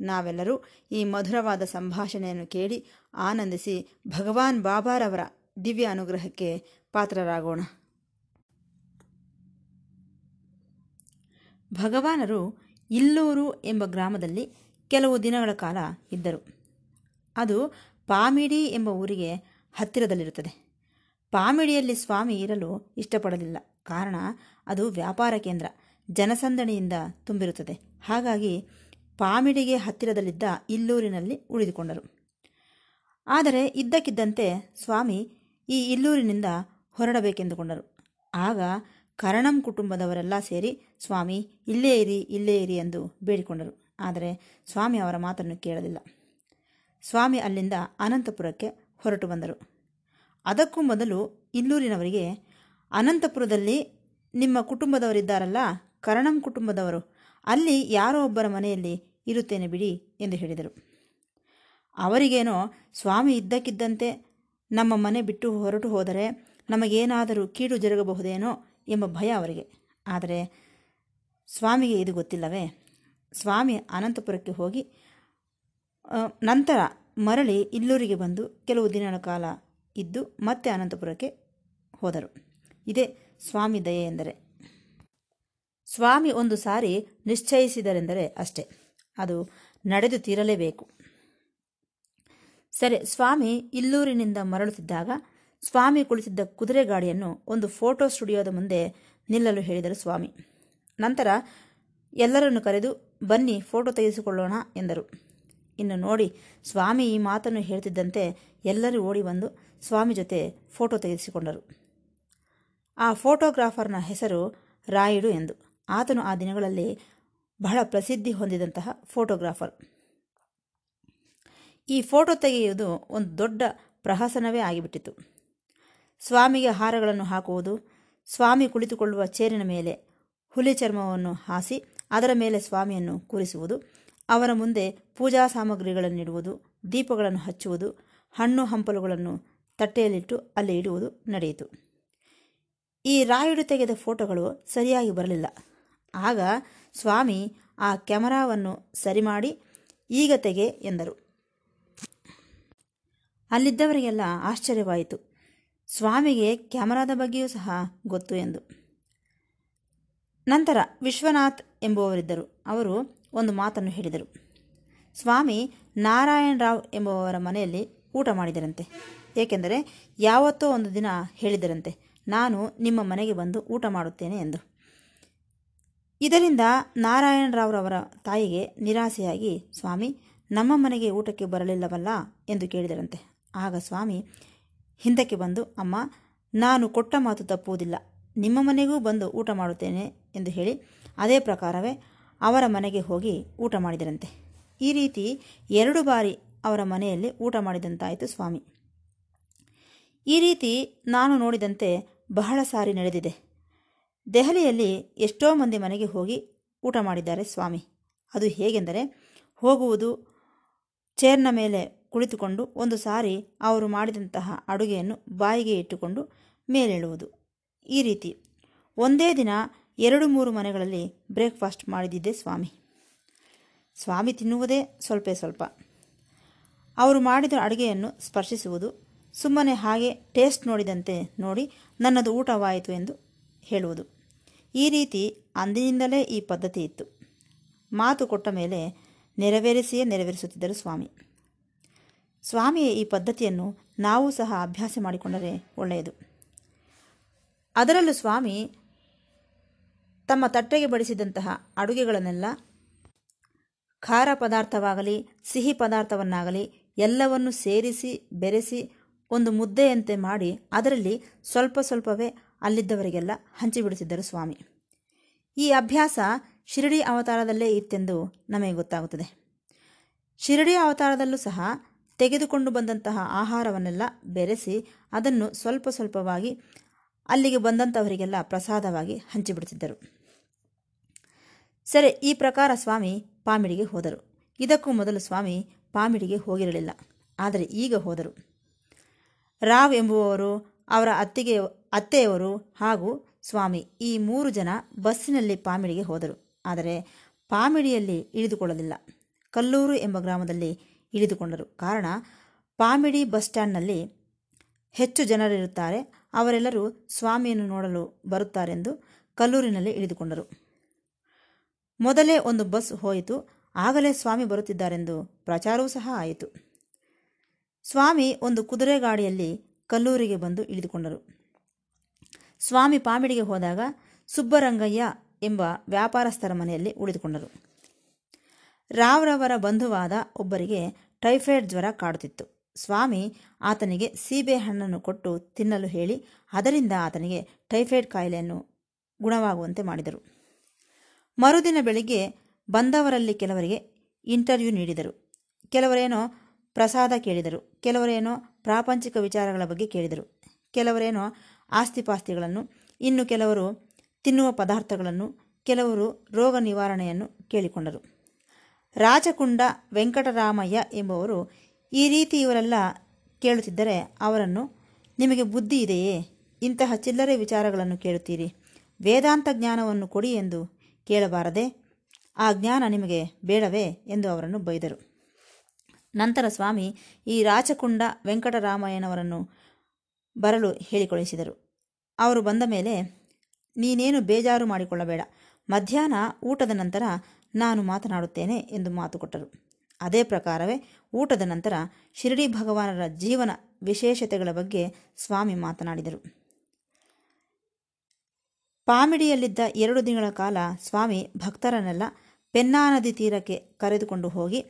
ನಾವೆಲ್ಲರೂ ಈ ಮಧುರವಾದ ಸಂಭಾಷಣೆಯನ್ನು ಕೇಳಿ ಆನಂದಿಸಿ ಭಗವಾನ್ ಬಾಬಾರವರ ದಿವ್ಯ ಅನುಗ್ರಹಕ್ಕೆ ಪಾತ್ರರಾಗೋಣ. ಭಗವಾನರು ಇಲ್ಲೂರು ಎಂಬ ಗ್ರಾಮದಲ್ಲಿ ಕೆಲವು ದಿನಗಳ ಕಾಲ ಇದ್ದರು. ಅದು ಪಾಮಿಡಿ ಎಂಬ ಊರಿಗೆ ಹತ್ತಿರದಲ್ಲಿರುತ್ತದೆ. ಪಾಮಿಡಿಯಲ್ಲಿ ಸ್ವಾಮಿ ಇರಲು ಇಷ್ಟಪಡಲಿಲ್ಲ. ಕಾರಣ ಅದು ವ್ಯಾಪಾರ ಕೇಂದ್ರ, ಜನಸಂದಣಿಯಿಂದ ತುಂಬಿರುತ್ತದೆ. ಹಾಗಾಗಿ ಪಾಮಿಡಿಗೆ ಹತ್ತಿರದಲ್ಲಿದ್ದ ಇಲ್ಲೂರಿನಲ್ಲಿ ಉಳಿದುಕೊಂಡರು. ಆದರೆ ಇದ್ದಕ್ಕಿದ್ದಂತೆ ಸ್ವಾಮಿ ಈ ಇಲ್ಲೂರಿನಿಂದ ಹೊರಡಬೇಕೆಂದುಕೊಂಡರು. ಆಗ ಕರಣಂ ಕುಟುಂಬದವರೆಲ್ಲ ಸೇರಿ, ಸ್ವಾಮಿ, ಇಲ್ಲೇ ಇರಿ ಇಲ್ಲೇ ಇರಿ ಎಂದು ಬೇಡಿಕೊಂಡರು. ಆದರೆ ಸ್ವಾಮಿ ಅವರ ಮಾತನ್ನು ಕೇಳಲಿಲ್ಲ. ಸ್ವಾಮಿ ಅಲ್ಲಿಂದ ಅನಂತಪುರಕ್ಕೆ ಹೊರಟು ಬಂದರು. ಅದಕ್ಕೂ ಮೊದಲು ಇಲ್ಲೂರಿನವರಿಗೆ, ಅನಂತಪುರದಲ್ಲಿ ನಿಮ್ಮ ಕುಟುಂಬದವರಿದ್ದಾರಲ್ಲ, ಕರಣಂ ಕುಟುಂಬದವರು ಅಲ್ಲಿ ಯಾರೋ ಒಬ್ಬರ ಮನೆಯಲ್ಲಿ ಇರುತ್ತೇನೆ ಬಿಡಿ ಎಂದು ಹೇಳಿದರು. ಅವರಿಗೇನೋ ಸ್ವಾಮಿ ಇದ್ದಕ್ಕಿದ್ದಂತೆ ನಮ್ಮ ಮನೆ ಬಿಟ್ಟು ಹೊರಟು ಹೋದರೆ ನಮಗೇನಾದರೂ ಕೀಡು ಜರುಗಬಹುದೇನೋ ಎಂಬ ಭಯ ಅವರಿಗೆ. ಆದರೆ ಸ್ವಾಮಿಗೆ ಇದು ಗೊತ್ತಿಲ್ಲವೇ? ಸ್ವಾಮಿ ಅನಂತಪುರಕ್ಕೆ ಹೋಗಿ ನಂತರ ಮರಳಿ ಇಲ್ಲೂರಿಗೆ ಬಂದು ಕೆಲವು ದಿನಗಳ ಕಾಲ ಇದ್ದು ಮತ್ತೆ ಅನಂತಪುರಕ್ಕೆ ಹೋದರು. ಇದೇ ಸ್ವಾಮಿ ದಯೆ ಎಂದರೆ. ಸ್ವಾಮಿ ಒಂದು ಸಾರಿ ನಿಶ್ಚಯಿಸಿದರೆಂದರೆ ಅಷ್ಟೇ. ಅದು ನಡೆದು ತೀರಲೇಬೇಕು. ಸರಿ, ಸ್ವಾಮಿ ಇಲ್ಲೂರಿನಿಂದ ಮರಳುತ್ತಿದ್ದಾಗ ಸ್ವಾಮಿ ಕುಳಿತಿದ್ದ ಕುದುರೆ ಗಾಡಿಯನ್ನು ಒಂದು ಫೋಟೋ ಸ್ಟುಡಿಯೋದ ಮುಂದೆ ನಿಲ್ಲಲು ಹೇಳಿದರು ಸ್ವಾಮಿ. ನಂತರ ಎಲ್ಲರನ್ನು ಕರೆದು, ಬನ್ನಿ, ಫೋಟೋ ತೆಗೆಸಿಕೊಳ್ಳೋಣ ಎಂದರು. ಇನ್ನು ನೋಡಿ, ಸ್ವಾಮಿ ಈ ಮಾತನ್ನು ಹೇಳ್ತಿದ್ದಂತೆ ಎಲ್ಲರೂ ಓಡಿ ಬಂದು ಸ್ವಾಮಿ ಜೊತೆ ಫೋಟೋ ತೆಗೆಸಿಕೊಂಡರು. ಆ ಫೋಟೋಗ್ರಾಫರ್ನ ಹೆಸರು ರಾಯುಡು ಎಂದು. ಆತನು ಆ ದಿನಗಳಲ್ಲಿ ಬಹಳ ಪ್ರಸಿದ್ಧಿ ಹೊಂದಿದಂತಹ ಫೋಟೋಗ್ರಾಫರ್. ಈ ಫೋಟೋ ತೆಗೆಯುವುದು ಒಂದು ದೊಡ್ಡ ಪ್ರಹಸನವೇ ಆಗಿಬಿಟ್ಟಿತು ಸ್ವಾಮಿಗೆ ಹಾರಗಳನ್ನು ಹಾಕುವುದು, ಸ್ವಾಮಿ ಕುಳಿತುಕೊಳ್ಳುವ ಚೇರಿನ ಮೇಲೆ ಹುಲಿ ಚರ್ಮವನ್ನು ಹಾಸಿ ಅದರ ಮೇಲೆ ಸ್ವಾಮಿಯನ್ನು ಕೂರಿಸುವುದು ಅವರ ಮುಂದೆ ಪೂಜಾ ಸಾಮಗ್ರಿಗಳನ್ನಿಡುವುದು ದೀಪಗಳನ್ನು ಹಚ್ಚುವುದು, ಹಣ್ಣು ಹಂಪಲುಗಳನ್ನು ತಟ್ಟೆಯಲ್ಲಿಟ್ಟು ಅಲ್ಲಿ ಇಡುವುದು ನಡೆಯಿತು. ಈ ರಾಯುಡು ತೆಗೆದ ಫೋಟೋಗಳು ಸರಿಯಾಗಿ ಬರಲಿಲ್ಲ. ಆಗ ಸ್ವಾಮಿ ಆ ಕ್ಯಾಮರಾವನ್ನು ಸರಿ ಮಾಡಿ ಈಗ ತೆಗೆ ಎಂದರು. ಅಲ್ಲಿದ್ದವರಿಗೆಲ್ಲ ಆಶ್ಚರ್ಯವಾಯಿತು. ಸ್ವಾಮಿಗೆ ಕ್ಯಾಮರಾದ ಬಗ್ಗೆಯೂ ಸಹ ಗೊತ್ತು ಎಂದು. ನಂತರ ವಿಶ್ವನಾಥ್ ಎಂಬುವವರಿದ್ದರು. ಅವರು ಒಂದು ಮಾತನ್ನು ಹೇಳಿದರು. ಸ್ವಾಮಿ ನಾರಾಯಣ ರಾವ್ ಎಂಬುವವರ ಮನೆಯಲ್ಲಿ ಊಟ ಮಾಡಿದರಂತೆ. ಏಕೆಂದರೆ ಯಾವತ್ತೋ ಒಂದು ದಿನ ಹೇಳಿದರಂತೆ. ನಾನು ನಿಮ್ಮ ಮನೆಗೆ ಬಂದು ಊಟ ಮಾಡುತ್ತೇನೆ ಎಂದು. ಇದರಿಂದ ನಾರಾಯಣರಾವ್ರವರ ತಾಯಿಗೆ ನಿರಾಸೆಯಾಗಿ, ಸ್ವಾಮಿ, ನಮ್ಮ ಮನೆಗೆ ಊಟಕ್ಕೆ ಬರಲಿಲ್ಲವಲ್ಲ? ಎಂದು ಕೇಳಿದರಂತೆ. ಆಗ ಸ್ವಾಮಿ, ಹಿಂದಕ್ಕೆ ಬಂದು, ಅಮ್ಮ, ನಾನು ಕೊಟ್ಟ ಮಾತು ತಪ್ಪುವುದಿಲ್ಲ. ನಿಮ್ಮ ಮನೆಗೂ ಬಂದು ಊಟ ಮಾಡುತ್ತೇನೆ ಎಂದು ಹೇಳಿ, ಅದೇ ಪ್ರಕಾರವೇ ಅವರ ಮನೆಗೆ ಹೋಗಿ ಊಟ ಮಾಡಿದರಂತೆ. ಈ ರೀತಿ ಎರಡು ಬಾರಿ ಅವರ ಮನೆಯಲ್ಲಿ ಊಟ ಮಾಡಿದಂತಾಯಿತು ಸ್ವಾಮಿ. ಈ ರೀತಿ ನಾನು ನೋಡಿದಂತೆ ಬಹಳ ಸಾರಿ ನಡೆದಿದೆ. ದೆಹಲಿಯಲ್ಲಿ ಎಷ್ಟೋ ಮಂದಿ ಮನೆಗೆ ಹೋಗಿ ಊಟ ಮಾಡಿದ್ದಾರೆ ಸ್ವಾಮಿ. ಅದು ಹೇಗೆಂದರೆ, ಹೋಗುವುದು ಚೇರ್ನ ಮೇಲೆ ಕುಳಿತುಕೊಂಡು ಒಂದು ಸಾರಿ ಅವರು ಮಾಡಿದಂತಹ ಅಡುಗೆಯನ್ನು ಬಾಯಿಗೆ ಇಟ್ಟುಕೊಂಡು ಮೇಲೇಳುವುದು. ಈ ರೀತಿ ಒಂದೇ ದಿನ ಎರಡು ಮೂರು ಮನೆಗಳಲ್ಲಿ ಬ್ರೇಕ್ಫಾಸ್ಟ್ ಮಾಡಿದ್ದಿದ್ದೆ ಸ್ವಾಮಿ. ಸ್ವಾಮಿ ತಿನ್ನುವುದೇ ಸ್ವಲ್ಪ ಸ್ವಲ್ಪ. ಅವರು ಮಾಡಿದ ಅಡುಗೆಯನ್ನು ಸ್ಪರ್ಶಿಸುವುದು, ಸುಮ್ಮನೆ ಹಾಗೆ ಟೇಸ್ಟ್ ನೋಡಿದಂತೆ ನೋಡಿ ನನ್ನದು ಊಟವಾಯಿತು ಎಂದು ಹೇಳುವುದು. ಈ ರೀತಿ ಅಂದಿನಿಂದಲೇ ಈ ಪದ್ಧತಿ ಇತ್ತು. ಮಾತು ಕೊಟ್ಟ ಮೇಲೆ ನೆರವೇರಿಸಿಯೇ ನೆರವೇರಿಸುತ್ತಿದ್ದರು ಸ್ವಾಮಿ. ಸ್ವಾಮಿಯ ಈ ಪದ್ಧತಿಯನ್ನು ನಾವು ಸಹ ಅಭ್ಯಾಸ ಮಾಡಿಕೊಂಡರೆ ಒಳ್ಳೆಯದು. ಅದರಲ್ಲೂ ಸ್ವಾಮಿ ತಮ್ಮ ತಟ್ಟೆಗೆ ಬಡಿಸಿದಂತಹ ಅಡುಗೆಗಳನ್ನೆಲ್ಲ, ಖಾರ ಪದಾರ್ಥವಾಗಲಿ, ಸಿಹಿ ಪದಾರ್ಥವನ್ನಾಗಲಿ ಎಲ್ಲವನ್ನು ಸೇರಿಸಿ ಬೆರೆಸಿ ಒಂದು ಮುದ್ದೆಯಂತೆ ಮಾಡಿ ಅದರಲ್ಲಿ ಸ್ವಲ್ಪ ಸ್ವಲ್ಪವೇ ಅಲ್ಲಿದ್ದವರಿಗೆಲ್ಲ ಹಂಚಿಬಿಡುತ್ತಿದ್ದರು ಸ್ವಾಮಿ. ಈ ಅಭ್ಯಾಸ ಶಿರಡಿ ಅವತಾರದಲ್ಲೇ ಇತ್ತೆಂದು ನಮಗೆ ಗೊತ್ತಾಗುತ್ತದೆ. ಶಿರಡಿ ಅವತಾರದಲ್ಲೂ ಸಹ ತೆಗೆದುಕೊಂಡು ಬಂದಂತಹ ಆಹಾರವನ್ನೆಲ್ಲ ಬೆರೆಸಿ ಅದನ್ನು ಸ್ವಲ್ಪ ಸ್ವಲ್ಪವಾಗಿ ಅಲ್ಲಿಗೆ ಬಂದಂಥವರಿಗೆಲ್ಲ ಪ್ರಸಾದವಾಗಿ ಹಂಚಿಬಿಡುತ್ತಿದ್ದರು ಸರಿ, ಈ ಪ್ರಕಾರ ಸ್ವಾಮಿ ಪಾಮಿಡಿಗೆ ಹೋದರು. ಇದಕ್ಕೂ ಮೊದಲು ಸ್ವಾಮಿ ಪಾಮಿಡಿಗೆ ಹೋಗಿರಲಿಲ್ಲ. ಆದರೆ ಈಗ ಹೋದರು. ರಾವ್ ಎಂಬುವವರು ಅವರ ಅತ್ತಿಗೆ ಅತ್ತೆಯವರು ಹಾಗೂ ಸ್ವಾಮಿ ಈ ಮೂರು ಜನ ಬಸ್ಸಿನಲ್ಲಿ ಪಾಮಿಡಿಗೆ ಹೋದರು. ಆದರೆ ಪಾಮಿಡಿಯಲ್ಲಿ ಇಳಿದುಕೊಳ್ಳಲಿಲ್ಲ. ಕಲ್ಲೂರು ಎಂಬ ಗ್ರಾಮದಲ್ಲಿ ಇಳಿದುಕೊಂಡರು. ಕಾರಣ, ಪಾಮಿಡಿ ಬಸ್ ಸ್ಟ್ಯಾಂಡ್ನಲ್ಲಿ ಹೆಚ್ಚು ಜನರಿರುತ್ತಾರೆ. ಅವರೆಲ್ಲರೂ ಸ್ವಾಮಿಯನ್ನು ನೋಡಲು ಬರುತ್ತಾರೆಂದು ಕಲ್ಲೂರಿನಲ್ಲಿ ಇಳಿದುಕೊಂಡರು. ಮೊದಲೇ ಒಂದು ಬಸ್ ಹೋಯಿತು. ಆಗಲೇ ಸ್ವಾಮಿ ಬರುತ್ತಿದ್ದಾರೆಂದು ಪ್ರಚಾರವೂ ಸಹ ಆಯಿತು. ಸ್ವಾಮಿ ಒಂದು ಕುದುರೆ ಗಾಡಿಯಲ್ಲಿ ಕಲ್ಲೂರಿಗೆ ಬಂದು ಇಳಿದುಕೊಂಡರು. ಸ್ವಾಮಿ ಪಾಮಿಡಿಗೆ ಹೋದಾಗ ಸುಬ್ಬರಂಗಯ್ಯ ಎಂಬ ವ್ಯಾಪಾರಸ್ಥರ ಮನೆಯಲ್ಲಿ ಉಳಿದುಕೊಂಡರು. ರಾವ್ರವರ ಬಂಧುವಾದ ಒಬ್ಬರಿಗೆ ಟೈಫಾಯ್ಡ್ ಜ್ವರ ಕಾಡುತ್ತಿತ್ತು. ಸ್ವಾಮಿ ಆತನಿಗೆ ಸೀಬೆ ಹಣ್ಣನ್ನು ಕೊಟ್ಟು ತಿನ್ನಲು ಹೇಳಿ, ಅದರಿಂದ ಆತನಿಗೆ ಟೈಫಾಯ್ಡ್ ಕಾಯಿಲೆಯನ್ನು ಗುಣವಾಗುವಂತೆ ಮಾಡಿದರು. ಮರುದಿನ ಬೆಳಿಗ್ಗೆ ಬಂದವರಲ್ಲಿ ಕೆಲವರಿಗೆ ಇಂಟರ್ವ್ಯೂ ನೀಡಿದರು. ಕೆಲವರೇನೋ ಪ್ರಸಾದ ಕೇಳಿದರು. ಕೆಲವರೇನೋ ಪ್ರಾಪಂಚಿಕ ವಿಚಾರಗಳ ಬಗ್ಗೆ ಕೇಳಿದರು. ಕೆಲವರೇನೋ ಆಸ್ತಿಪಾಸ್ತಿಗಳನ್ನು, ಇನ್ನು ಕೆಲವರು ತಿನ್ನುವ ಪದಾರ್ಥಗಳನ್ನು, ಕೆಲವರು ರೋಗ ನಿವಾರಣೆಯನ್ನು ಕೇಳಿಕೊಂಡರು. ರಾಜಕುಂಡ ವೆಂಕಟರಾಮಯ್ಯ ಎಂಬುವರು ಈ ರೀತಿ ಇವರೆಲ್ಲ ಕೇಳುತ್ತಿದ್ದರೆ ಅವರನ್ನು, ನಿಮಗೆ ಬುದ್ಧಿ ಇದೆಯೇ? ಇಂತಹ ಚಿಲ್ಲರೆ ವಿಚಾರಗಳನ್ನು ಕೇಳುತ್ತೀರಿ. ವೇದಾಂತ ಜ್ಞಾನವನ್ನು ಕೊಡಿ ಎಂದು ಕೇಳಬಾರದೆ, ಆ ಜ್ಞಾನ ನಿಮಗೆ ಬೇಡವೇ? ಎಂದು ಅವರನ್ನು ಬೈದರು. ನಂತರ ಸ್ವಾಮಿ ಈ ರಾಜಕುಂಡ ವೆಂಕಟರಾಮಯ್ಯನವರನ್ನು ಬರಲು ಹೇಳಿಕೊಳಿಸಿದರು ಅವರು ಬಂದ ಮೇಲೆ, ನೀನೇನು ಬೇಜಾರು ಮಾಡಿಕೊಳ್ಳಬೇಡ. ಮಧ್ಯಾಹ್ನ ಊಟದ ನಂತರ ನಾನು ಮಾತನಾಡುತ್ತೇನೆ ಎಂದು ಮಾತು ಕೊಟ್ಟರು. ಅದೇ ಪ್ರಕಾರವೇ ಊಟದ ನಂತರ ಶಿರಡಿ ಭಗವಾನರ ಜೀವನ ವಿಶೇಷತೆಗಳ ಬಗ್ಗೆ ಸ್ವಾಮಿ ಮಾತನಾಡಿದರು. ಪಾಮಿಡಿಯಲ್ಲಿದ್ದ ಎರಡು ದಿನಗಳ ಕಾಲ ಸ್ವಾಮಿ ಭಕ್ತರನ್ನೆಲ್ಲ ಪೆನ್ನಾ ನದಿ ತೀರಕ್ಕೆ ಕರೆದುಕೊಂಡು ಹೋಗಿ,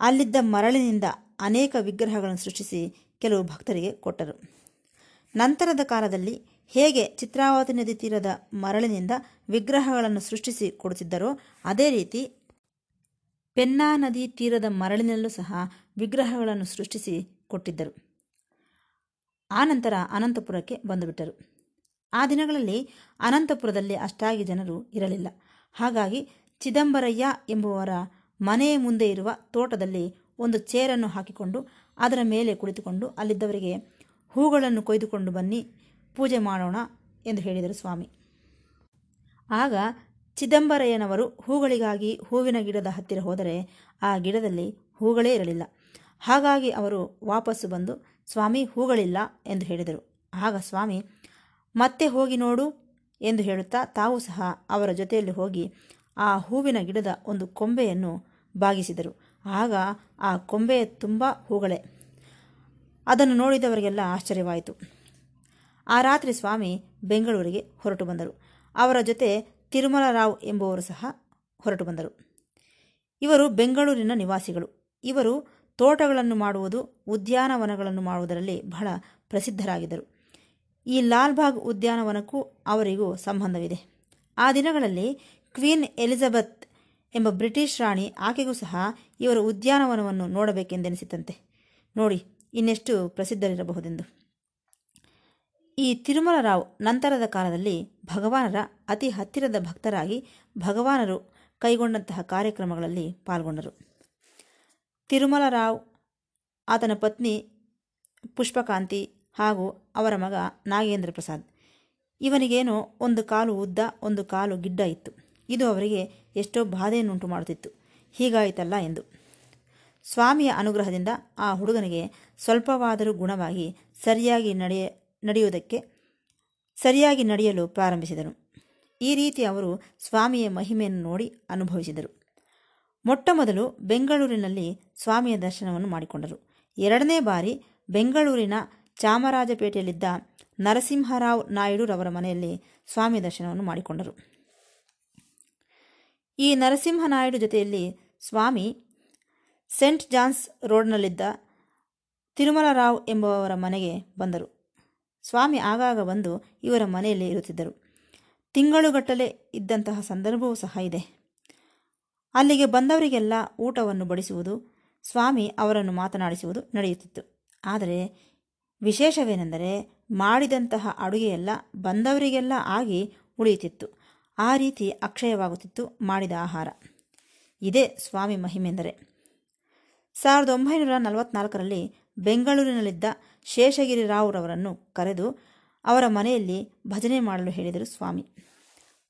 ಅಲ್ಲಿದ್ದ ಮರಳಿನಿಂದ ಅನೇಕ ವಿಗ್ರಹಗಳನ್ನು ಸೃಷ್ಟಿಸಿ ಕೆಲವು ಭಕ್ತರಿಗೆ ಕೊಟ್ಟರು. ನಂತರದ ಕಾಲದಲ್ಲಿ ಹೇಗೆ ಚಿತ್ರಾವತಿ ನದಿ ತೀರದ ಮರಳಿನಿಂದ ವಿಗ್ರಹಗಳನ್ನು ಸೃಷ್ಟಿಸಿ ಕೊಡುತ್ತಿದ್ದರೋ ಅದೇ ರೀತಿ ಪೆನ್ನಾ ನದಿ ತೀರದ ಮರಳಿನಲ್ಲೂ ಸಹ ವಿಗ್ರಹಗಳನ್ನು ಸೃಷ್ಟಿಸಿ ಕೊಟ್ಟಿದ್ದರು. ಆನಂತರ ಅನಂತಪುರಕ್ಕೆ ಬಂದುಬಿಟ್ಟರು. ಆ ದಿನಗಳಲ್ಲಿ ಅನಂತಪುರದಲ್ಲಿ ಅಷ್ಟಾಗಿ ಜನರು ಇರಲಿಲ್ಲ. ಹಾಗಾಗಿ ಚಿದಂಬರಯ್ಯ ಎಂಬುವರ ಮನೆಯ ಮುಂದೆ ಇರುವ ತೋಟದಲ್ಲಿ ಒಂದು ಚೇರನ್ನು ಹಾಕಿಕೊಂಡು ಅದರ ಮೇಲೆ ಕುಳಿತುಕೊಂಡು ಅಲ್ಲಿದ್ದವರಿಗೆ ಹೂಗಳನ್ನು ಕೊಯ್ದುಕೊಂಡು ಬನ್ನಿ, ಪೂಜೆ ಮಾಡೋಣ ಎಂದು ಹೇಳಿದರು ಸ್ವಾಮಿ. ಆಗ ಚಿದಂಬರಯ್ಯನವರು ಹೂಗಳಿಗಾಗಿ ಹೂವಿನ ಗಿಡದ ಹತ್ತಿರ ಹೋದರೆ ಆ ಗಿಡದಲ್ಲಿ ಹೂಗಳೇ ಇರಲಿಲ್ಲ. ಹಾಗಾಗಿ ಅವರು ವಾಪಸ್ಸು ಬಂದು, ಸ್ವಾಮಿ, ಹೂಗಳಿಲ್ಲ ಎಂದು ಹೇಳಿದರು. ಆಗ ಸ್ವಾಮಿ, ಮತ್ತೆ ಹೋಗಿ ನೋಡು ಎಂದು ಹೇಳುತ್ತಾ ತಾವು ಸಹ ಅವರ ಜೊತೆಯಲ್ಲಿ ಹೋಗಿ ಆ ಹೂವಿನ ಗಿಡದ ಒಂದು ಕೊಂಬೆಯನ್ನು ಬಾಗಿಸಿದರು. ಆಗ ಆ ಕೊಂಬೆಯ ತುಂಬ ಹೂಗಳೇ ಅದನ್ನು ನೋಡಿದವರಿಗೆಲ್ಲ ಆಶ್ಚರ್ಯವಾಯಿತು. ಆ ರಾತ್ರಿ ಸ್ವಾಮಿ ಬೆಂಗಳೂರಿಗೆ ಹೊರಟು ಬಂದರು. ಅವರ ಜೊತೆ ತಿರುಮಲರಾವ್ ಎಂಬುವರು ಸಹ ಹೊರಟು ಬಂದರು. ಇವರು ಬೆಂಗಳೂರಿನ ನಿವಾಸಿಗಳು. ಇವರು ತೋಟಗಳನ್ನು ಮಾಡುವುದು, ಉದ್ಯಾನವನಗಳನ್ನು ಮಾಡುವುದರಲ್ಲಿ ಬಹಳ ಪ್ರಸಿದ್ಧರಾಗಿದ್ದರು. ಈ ಲಾಲ್ಬಾಗ್ ಉದ್ಯಾನವನಕ್ಕೂ ಅವರಿಗೂ ಸಂಬಂಧವಿದೆ. ಆ ದಿನಗಳಲ್ಲಿ ಕ್ವೀನ್ ಎಲಿಜಬೆತ್ ಎಂಬ ಬ್ರಿಟಿಷ್ ರಾಣಿ ಆಕೆಗೂ ಸಹ ಇವರ ಉದ್ಯಾನವನವನ್ನು ನೋಡಬೇಕೆಂದೆನಿಸಿತಂತೆ. ನೋಡಿ ಇನ್ನೆಷ್ಟು ಪ್ರಸಿದ್ಧರಿರಬಹುದೆಂದು. ಈ ತಿರುಮಲರಾವ್ ನಂತರದ ಕಾಲದಲ್ಲಿ ಭಗವಾನರ ಅತಿ ಹತ್ತಿರದ ಭಕ್ತರಾಗಿ ಭಗವಾನರು ಕೈಗೊಂಡಂತಹ ಕಾರ್ಯಕ್ರಮಗಳಲ್ಲಿ ಪಾಲ್ಗೊಂಡರು. ತಿರುಮಲರಾವ್, ಆತನ ಪತ್ನಿ ಪುಷ್ಪಕಾಂತಿ ಹಾಗೂ ಅವರ ಮಗ ನಾಗೇಂದ್ರ ಪ್ರಸಾದ್. ಇವನಿಗೇನೋ ಒಂದು ಕಾಲು ಉದ್ದ, ಒಂದು ಕಾಲು ಗಿಡ್ಡ ಇತ್ತು. ಇದು ಅವರಿಗೆ ಎಷ್ಟೋ ಬಾಧೆಯನ್ನುಂಟು ಮಾಡುತ್ತಿತ್ತು. ಹೀಗಾಯಿತಲ್ಲ ಎಂದು. ಸ್ವಾಮಿಯ ಅನುಗ್ರಹದಿಂದ ಆ ಹುಡುಗನಿಗೆ ಸ್ವಲ್ಪವಾದರೂ ಗುಣವಾಗಿ ಸರಿಯಾಗಿ ನಡೆಯ, ನಡೆಯುವುದಕ್ಕೆ, ಸರಿಯಾಗಿ ನಡೆಯಲು ಪ್ರಾರಂಭಿಸಿದರು. ಈ ರೀತಿ ಅವರು ಸ್ವಾಮಿಯ ಮಹಿಮೆಯನ್ನು ನೋಡಿ ಅನುಭವಿಸಿದರು. ಮೊಟ್ಟ ಮೊದಲು ಬೆಂಗಳೂರಿನಲ್ಲಿ ಸ್ವಾಮಿಯ ದರ್ಶನವನ್ನು ಮಾಡಿಕೊಂಡರು. ಎರಡನೇ ಬಾರಿ ಬೆಂಗಳೂರಿನ ಚಾಮರಾಜಪೇಟೆಯಲ್ಲಿದ್ದ ನರಸಿಂಹರಾವ್ ನಾಯ್ಡುರವರ ಮನೆಯಲ್ಲಿ ಸ್ವಾಮಿ ದರ್ಶನವನ್ನು ಮಾಡಿಕೊಂಡರು. ಈ ನರಸಿಂಹನಾಯ್ಡು ಜೊತೆಯಲ್ಲಿ ಸ್ವಾಮಿ ಸೆಂಟ್ ಜಾನ್ಸ್ ರೋಡ್ನಲ್ಲಿದ್ದ ತಿರುಮಲರಾವ್ ಎಂಬುವವರ ಮನೆಗೆ ಬಂದರು. ಸ್ವಾಮಿ ಆಗಾಗ ಬಂದು ಇವರ ಮನೆಯಲ್ಲಿ ಇರುತ್ತಿದ್ದರು. ತಿಂಗಳುಗಟ್ಟಲೆ ಇದ್ದಂತಹ ಸಂದರ್ಭವೂ ಸಹ ಇದೆ. ಅಲ್ಲಿಗೆ ಬಂದವರಿಗೆಲ್ಲ ಊಟವನ್ನು ಬಡಿಸುವುದು, ಸ್ವಾಮಿ ಅವರನ್ನು ಮಾತನಾಡಿಸುವುದು ನಡೆಯುತ್ತಿತ್ತು. ಆದರೆ ವಿಶೇಷವೇನೆಂದರೆ ಮಾಡಿದಂತಹ ಅಡುಗೆಯೆಲ್ಲ ಬಂದವರಿಗೆಲ್ಲ ಆಗಿ ಉಳಿಯುತ್ತಿತ್ತು. ಆ ರೀತಿ ಅಕ್ಷಯವಾಗುತ್ತಿತ್ತು ಮಾಡಿದ ಆಹಾರ. ಇದೇ ಸ್ವಾಮಿ ಮಹಿಮೆಂದರೆ. ಸಾವಿರದ ಒಂಬೈನೂರ ನಲವತ್ನಾಲ್ಕರಲ್ಲಿ ಬೆಂಗಳೂರಿನಲ್ಲಿದ್ದ ಶೇಷಗಿರಿ ರಾವ್ರವರನ್ನು ಕರೆದು ಅವರ ಮನೆಯಲ್ಲಿ ಭಜನೆ ಮಾಡಲು ಹೇಳಿದರು ಸ್ವಾಮಿ.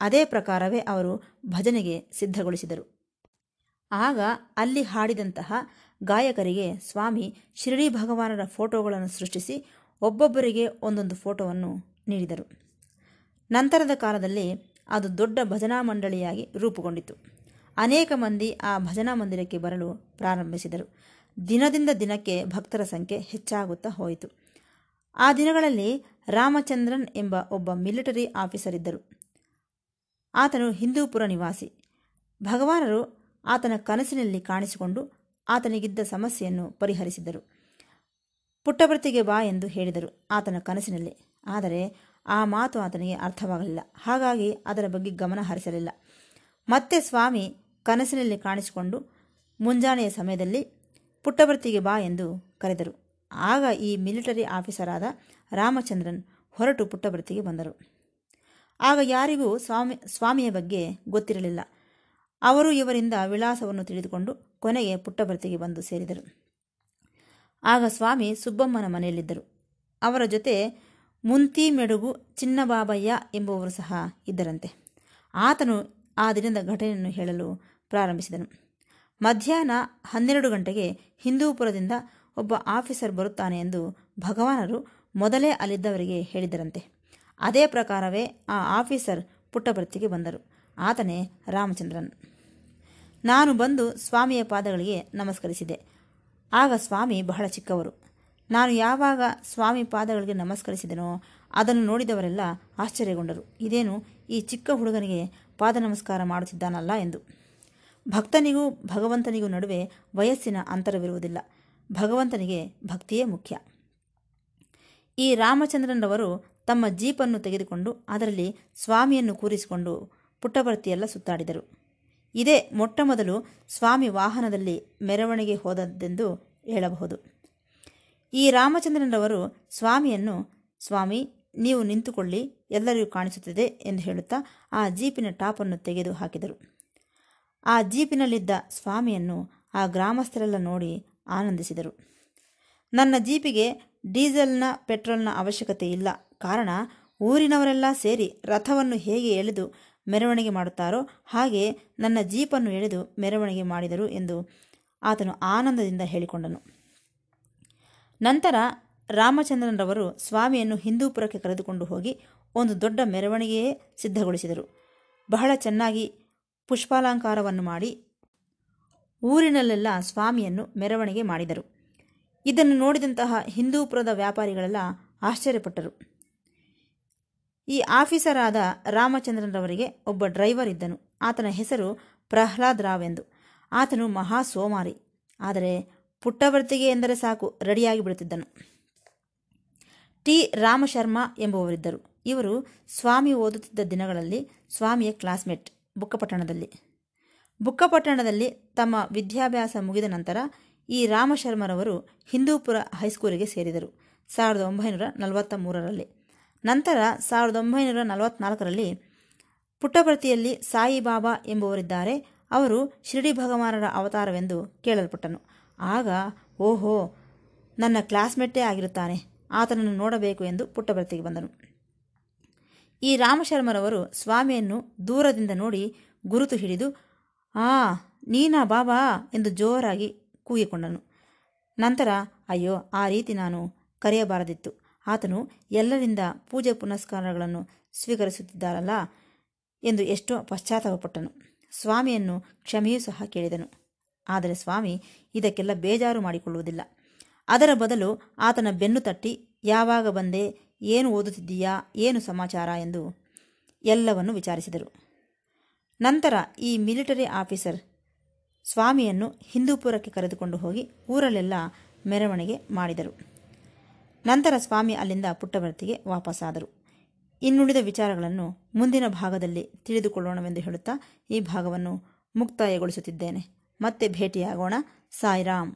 ಅದೇ ಪ್ರಕಾರವೇ ಅವರು ಭಜನೆಗೆ ಸಿದ್ಧಗೊಳಿಸಿದರು. ಆಗ ಅಲ್ಲಿ ಹಾಡಿದಂತಹ ಗಾಯಕರಿಗೆ ಸ್ವಾಮಿ ಶಿರಡಿ ಭಗವಾನರ ಫೋಟೋಗಳನ್ನು ಸೃಷ್ಟಿಸಿ ಒಬ್ಬೊಬ್ಬರಿಗೆ ಒಂದೊಂದು ಫೋಟೋವನ್ನು ನೀಡಿದರು. ನಂತರದ ಕಾಲದಲ್ಲಿ ಅದು ದೊಡ್ಡ ಭಜನಾ ಮಂಡಳಿಯಾಗಿ ರೂಪುಗೊಂಡಿತು. ಅನೇಕ ಮಂದಿ ಆ ಭಜನಾ ಮಂದಿರಕ್ಕೆ ಬರಲು ಪ್ರಾರಂಭಿಸಿದರು. ದಿನದಿಂದ ದಿನಕ್ಕೆ ಭಕ್ತರ ಸಂಖ್ಯೆ ಹೆಚ್ಚಾಗುತ್ತಾ ಹೋಯಿತು. ಆ ದಿನಗಳಲ್ಲಿ ರಾಮಚಂದ್ರನ್ ಎಂಬ ಒಬ್ಬ ಮಿಲಿಟರಿ ಆಫೀಸರ್ ಇದ್ದರು. ಆತನು ಹಿಂದೂಪುರ ನಿವಾಸಿ. ಭಗವಾನರು ಆತನ ಕನಸಿನಲ್ಲಿ ಕಾಣಿಸಿಕೊಂಡು ಆತನಿಗಿದ್ದ ಸಮಸ್ಯೆಯನ್ನು ಪರಿಹರಿಸಿದರು. ಪುಟ್ಟಭರ್ತಿಗೆ ಬಾ ಎಂದು ಹೇಳಿದರು ಆತನ ಕನಸಿನಲ್ಲಿ. ಆದರೆ ಆ ಮಾತು ಆತನಿಗೆ ಅರ್ಥವಾಗಲಿಲ್ಲ. ಹಾಗಾಗಿ ಅದರ ಬಗ್ಗೆ ಗಮನ ಹರಿಸಲಿಲ್ಲ. ಮತ್ತೆ ಸ್ವಾಮಿ ಕನಸಿನಲ್ಲಿ ಕಾಣಿಸಿಕೊಂಡು ಮುಂಜಾನೆಯ ಸಮಯದಲ್ಲಿ ಪುಟ್ಟಭರ್ತಿಗೆ ಬಾ ಎಂದು ಕರೆದರು. ಆಗ ಈ ಮಿಲಿಟರಿ ಆಫೀಸರಾದ ರಾಮಚಂದ್ರನ್ ಹೊರಟು ಪುಟ್ಟಭರ್ತಿಗೆ ಬಂದರು. ಆಗ ಯಾರಿಗೂ ಸ್ವಾಮಿ, ಸ್ವಾಮಿಯ ಬಗ್ಗೆ ಗೊತ್ತಿರಲಿಲ್ಲ. ಅವರು ಇವರಿಂದ ವಿಳಾಸವನ್ನು ತಿಳಿದುಕೊಂಡು ಕೊನೆಗೆ ಪುಟ್ಟಭರ್ತಿಗೆ ಬಂದು ಸೇರಿದರು. ಆಗ ಸ್ವಾಮಿ ಸುಬ್ಬಮ್ಮನ ಮನೆಯಲ್ಲಿದ್ದರು. ಅವರ ಜೊತೆ ಮುಂತಿ ಮೆಡುಗು ಚಿನ್ನಬಾಬಯ್ಯ ಎಂಬುವರು ಸಹ ಇದ್ದರಂತೆ. ಆತನು ಆ ದಿನದ ಘಟನೆಯನ್ನು ಹೇಳಲು ಪ್ರಾರಂಭಿಸಿದನು. ಮಧ್ಯಾಹ್ನ ಹನ್ನೆರಡು ಗಂಟೆಗೆ ಹಿಂದೂಪುರದಿಂದ ಒಬ್ಬ ಆಫೀಸರ್ ಬರುತ್ತಾನೆ ಎಂದು ಭಗವಾನರು ಮೊದಲೇ ಅಲ್ಲಿದ್ದವರಿಗೆ ಹೇಳಿದರಂತೆ. ಅದೇ ಪ್ರಕಾರವೇ ಆ ಆಫೀಸರ್ ಪುಟ್ಟಭರ್ತಿಗೆ ಬಂದರು. ಆತನೇ ರಾಮಚಂದ್ರನ್. ನಾನು ಬಂದು ಸ್ವಾಮಿಯ ಪಾದಗಳಿಗೆ ನಮಸ್ಕರಿಸಿದೆ. ಆಗ ಸ್ವಾಮಿ ಬಹಳ ಚಿಕ್ಕವರು. ನಾನು ಯಾವಾಗ ಸ್ವಾಮಿ ಪಾದಗಳಿಗೆ ನಮಸ್ಕರಿಸಿದನೋ ಅದನ್ನು ನೋಡಿದವರೆಲ್ಲ ಆಶ್ಚರ್ಯಗೊಂಡರು. ಇದೇನು ಈ ಚಿಕ್ಕ ಹುಡುಗನಿಗೆ ಪಾದ ನಮಸ್ಕಾರ ಮಾಡುತ್ತಿದ್ದಾನಲ್ಲ ಎಂದು. ಭಕ್ತನಿಗೂ ಭಗವಂತನಿಗೂ ನಡುವೆ ವಯಸ್ಸಿನ ಅಂತರವಿರುವುದಿಲ್ಲ. ಭಗವಂತನಿಗೆ ಭಕ್ತಿಯೇ ಮುಖ್ಯ. ಈ ರಾಮಚಂದ್ರನವರು ತಮ್ಮ ಜೀಪನ್ನು ತೆಗೆದುಕೊಂಡು ಅದರಲ್ಲಿ ಸ್ವಾಮಿಯನ್ನು ಕೂರಿಸಿಕೊಂಡು ಪುಟ್ಟಭರ್ತಿಯೆಲ್ಲ ಸುತ್ತಾಡಿದರು. ಇದೇ ಮೊಟ್ಟಮೊದಲು ಸ್ವಾಮಿ ವಾಹನದಲ್ಲಿ ಮೆರವಣಿಗೆ ಹೋದದ್ದೆಂದು ಹೇಳಬಹುದು. ಈ ರಾಮಚಂದ್ರನವರು ಸ್ವಾಮಿಯನ್ನು, ಸ್ವಾಮಿ, ನೀವು ನಿಂತುಕೊಳ್ಳಿ, ಎಲ್ಲರಿಗೂ ಕಾಣಿಸುತ್ತದೆ ಎಂದು ಹೇಳುತ್ತಾ ಆ ಜೀಪಿನ ಟಾಪನ್ನು ತೆಗೆದು ಹಾಕಿದರು ಆ ಜೀಪಿನಲ್ಲಿದ್ದ ಸ್ವಾಮಿಯನ್ನು ಆ ಗ್ರಾಮಸ್ಥರೆಲ್ಲ ನೋಡಿ ಆನಂದಿಸಿದರು. ನನ್ನ ಜೀಪಿಗೆ ಡೀಸೆಲ್ನ ಪೆಟ್ರೋಲ್ನ ಅವಶ್ಯಕತೆ ಇಲ್ಲ. ಕಾರಣ ಊರಿನವರೆಲ್ಲ ಸೇರಿ ರಥವನ್ನು ಹೇಗೆ ಎಳೆದು ಮೆರವಣಿಗೆ ಮಾಡುತ್ತಾರೋ ಹಾಗೆ ನನ್ನ ಜೀಪನ್ನು ಎಳೆದು ಮೆರವಣಿಗೆ ಮಾಡಿದರು ಎಂದು ಆತನು ಆನಂದದಿಂದ ಹೇಳಿಕೊಂಡನು. ನಂತರ ರಾಮಚಂದ್ರನರವರು ಸ್ವಾಮಿಯನ್ನು ಹಿಂದೂಪುರಕ್ಕೆ ಕರೆದುಕೊಂಡು ಹೋಗಿ ಒಂದು ದೊಡ್ಡ ಮೆರವಣಿಗೆಯೇ ಸಿದ್ಧಗೊಳಿಸಿದರು. ಬಹಳ ಚೆನ್ನಾಗಿ ಪುಷ್ಪಾಲಂಕಾರವನ್ನು ಮಾಡಿ ಊರಿನಲ್ಲೆಲ್ಲ ಸ್ವಾಮಿಯನ್ನು ಮೆರವಣಿಗೆ ಮಾಡಿದರು. ಇದನ್ನು ನೋಡಿದಂತಹ ಹಿಂದೂಪುರದ ವ್ಯಾಪಾರಿಗಳೆಲ್ಲ ಆಶ್ಚರ್ಯಪಟ್ಟರು. ಈ ಆಫೀಸರಾದ ರಾಮಚಂದ್ರನರವರಿಗೆ ಒಬ್ಬ ಡ್ರೈವರ್ ಇದ್ದನು. ಆತನ ಹೆಸರು ಪ್ರಹ್ಲಾದ್ ರಾವ್ ಎಂದು. ಆತನು ಮಹಾ ಸೋಮಾರಿ ಆದರೆ ಪುಟ್ಟವರ್ತಿಗೆ ಎಂದರೆ ಸಾಕು, ರೆಡಿಯಾಗಿ ಬಿಡುತ್ತಿದ್ದನು. ಟಿ. ರಾಮಶರ್ಮಾ ಎಂಬುವರಿದ್ದರು ಇವರು ಸ್ವಾಮಿ ಓದುತ್ತಿದ್ದ ದಿನಗಳಲ್ಲಿ ಸ್ವಾಮಿಯ ಕ್ಲಾಸ್ಮೇಟ್. ಬುಕ್ಕಪಟ್ಟಣದಲ್ಲಿ ಬುಕ್ಕಪಟ್ಟಣದಲ್ಲಿ ತಮ್ಮ ವಿದ್ಯಾಭ್ಯಾಸ ಮುಗಿದ ನಂತರ ಈ ರಾಮಶರ್ಮರವರು ಹಿಂದೂಪುರ ಹೈಸ್ಕೂಲಿಗೆ ಸೇರಿದರು ಸಾವಿರದ ಒಂಬೈನೂರ ನಲವತ್ತ ಮೂರರಲ್ಲಿ ನಂತರ ಸಾವಿರದ ಒಂಬೈನೂರ ನಲವತ್ತ್ನಾಲ್ಕರಲ್ಲಿ ಪುಟ್ಟಭರ್ತಿಯಲ್ಲಿ ಸಾಯಿಬಾಬಾ ಎಂಬುವರಿದ್ದಾರೆ. ಅವರು ಶಿರಡಿ ಭಗವಾನರ ಅವತಾರವೆಂದು ಕೇಳಲ್ಪಟ್ಟನು. ಆಗ ಓಹೋ, ನನ್ನ ಕ್ಲಾಸ್ಮೇಟೇ ಆಗಿರುತ್ತಾನೆ, ಆತನನ್ನು ನೋಡಬೇಕು ಎಂದು ಪುಟ್ಟಭರ್ತಿಗೆ ಬಂದನು. ಈ ರಾಮಶರ್ಮರವರು ಸ್ವಾಮಿಯನ್ನು ದೂರದಿಂದ ನೋಡಿ ಗುರುತು ಹಿಡಿದು, ಆ, ನೀನಾ ಬಾಬಾ ಎಂದು ಜೋರಾಗಿ ಕೂಗಿಕೊಂಡನು. ನಂತರ, ಅಯ್ಯೋ, ಆ ರೀತಿ ನಾನು ಕರೆಯಬಾರದಿತ್ತು. ಆತನು ಎಲ್ಲರಿಂದ ಪೂಜೆ ಪುನಸ್ಕಾರಗಳನ್ನು ಸ್ವೀಕರಿಸುತ್ತಿದ್ದಾರಲ್ಲ ಎಂದು ಎಷ್ಟೋ ಪಶ್ಚಾತ್ತಾಪಪಟ್ಟನು. ಸ್ವಾಮಿಯನ್ನು ಕ್ಷಮೆಯೂ ಸಹ ಕೇಳಿದನು. ಆದರೆ ಸ್ವಾಮಿ ಇದಕ್ಕೆಲ್ಲ ಬೇಜಾರು ಮಾಡಿಕೊಳ್ಳುವುದಿಲ್ಲ. ಅದರ ಬದಲು ಆತನ ಬೆನ್ನು ತಟ್ಟಿ, ಯಾವಾಗ ಬಂದೆ? ಏನು ಓದುತ್ತಿದ್ದೀಯಾ? ಏನು ಸಮಾಚಾರ? ಎಂದು ಎಲ್ಲವನ್ನು ವಿಚಾರಿಸಿದರು. ನಂತರ ಈ ಮಿಲಿಟರಿ ಆಫೀಸರ್ ಸ್ವಾಮಿಯನ್ನು ಹಿಂದೂಪುರಕ್ಕೆ ಕರೆದುಕೊಂಡು ಹೋಗಿ ಊರಲ್ಲೆಲ್ಲ ಮೆರವಣಿಗೆ ಮಾಡಿದರು. ನಂತರ ಸ್ವಾಮಿ ಅಲ್ಲಿಂದ ಪುಟ್ಟಭರ್ತಿಗೆ ವಾಪಸ್ಸಾದರು ಇನ್ನುಳಿದ ವಿಚಾರಗಳನ್ನು ಮುಂದಿನ ಭಾಗದಲ್ಲಿ ತಿಳಿದುಕೊಳ್ಳೋಣವೆಂದು ಹೇಳುತ್ತಾ ಈ ಭಾಗವನ್ನು ಮುಕ್ತಾಯಗೊಳಿಸುತ್ತಿದ್ದೇನೆ. ಮತ್ತೆ ಭೇಟಿಯಾಗೋಣ. ಸಾಯಿರಾಮ್.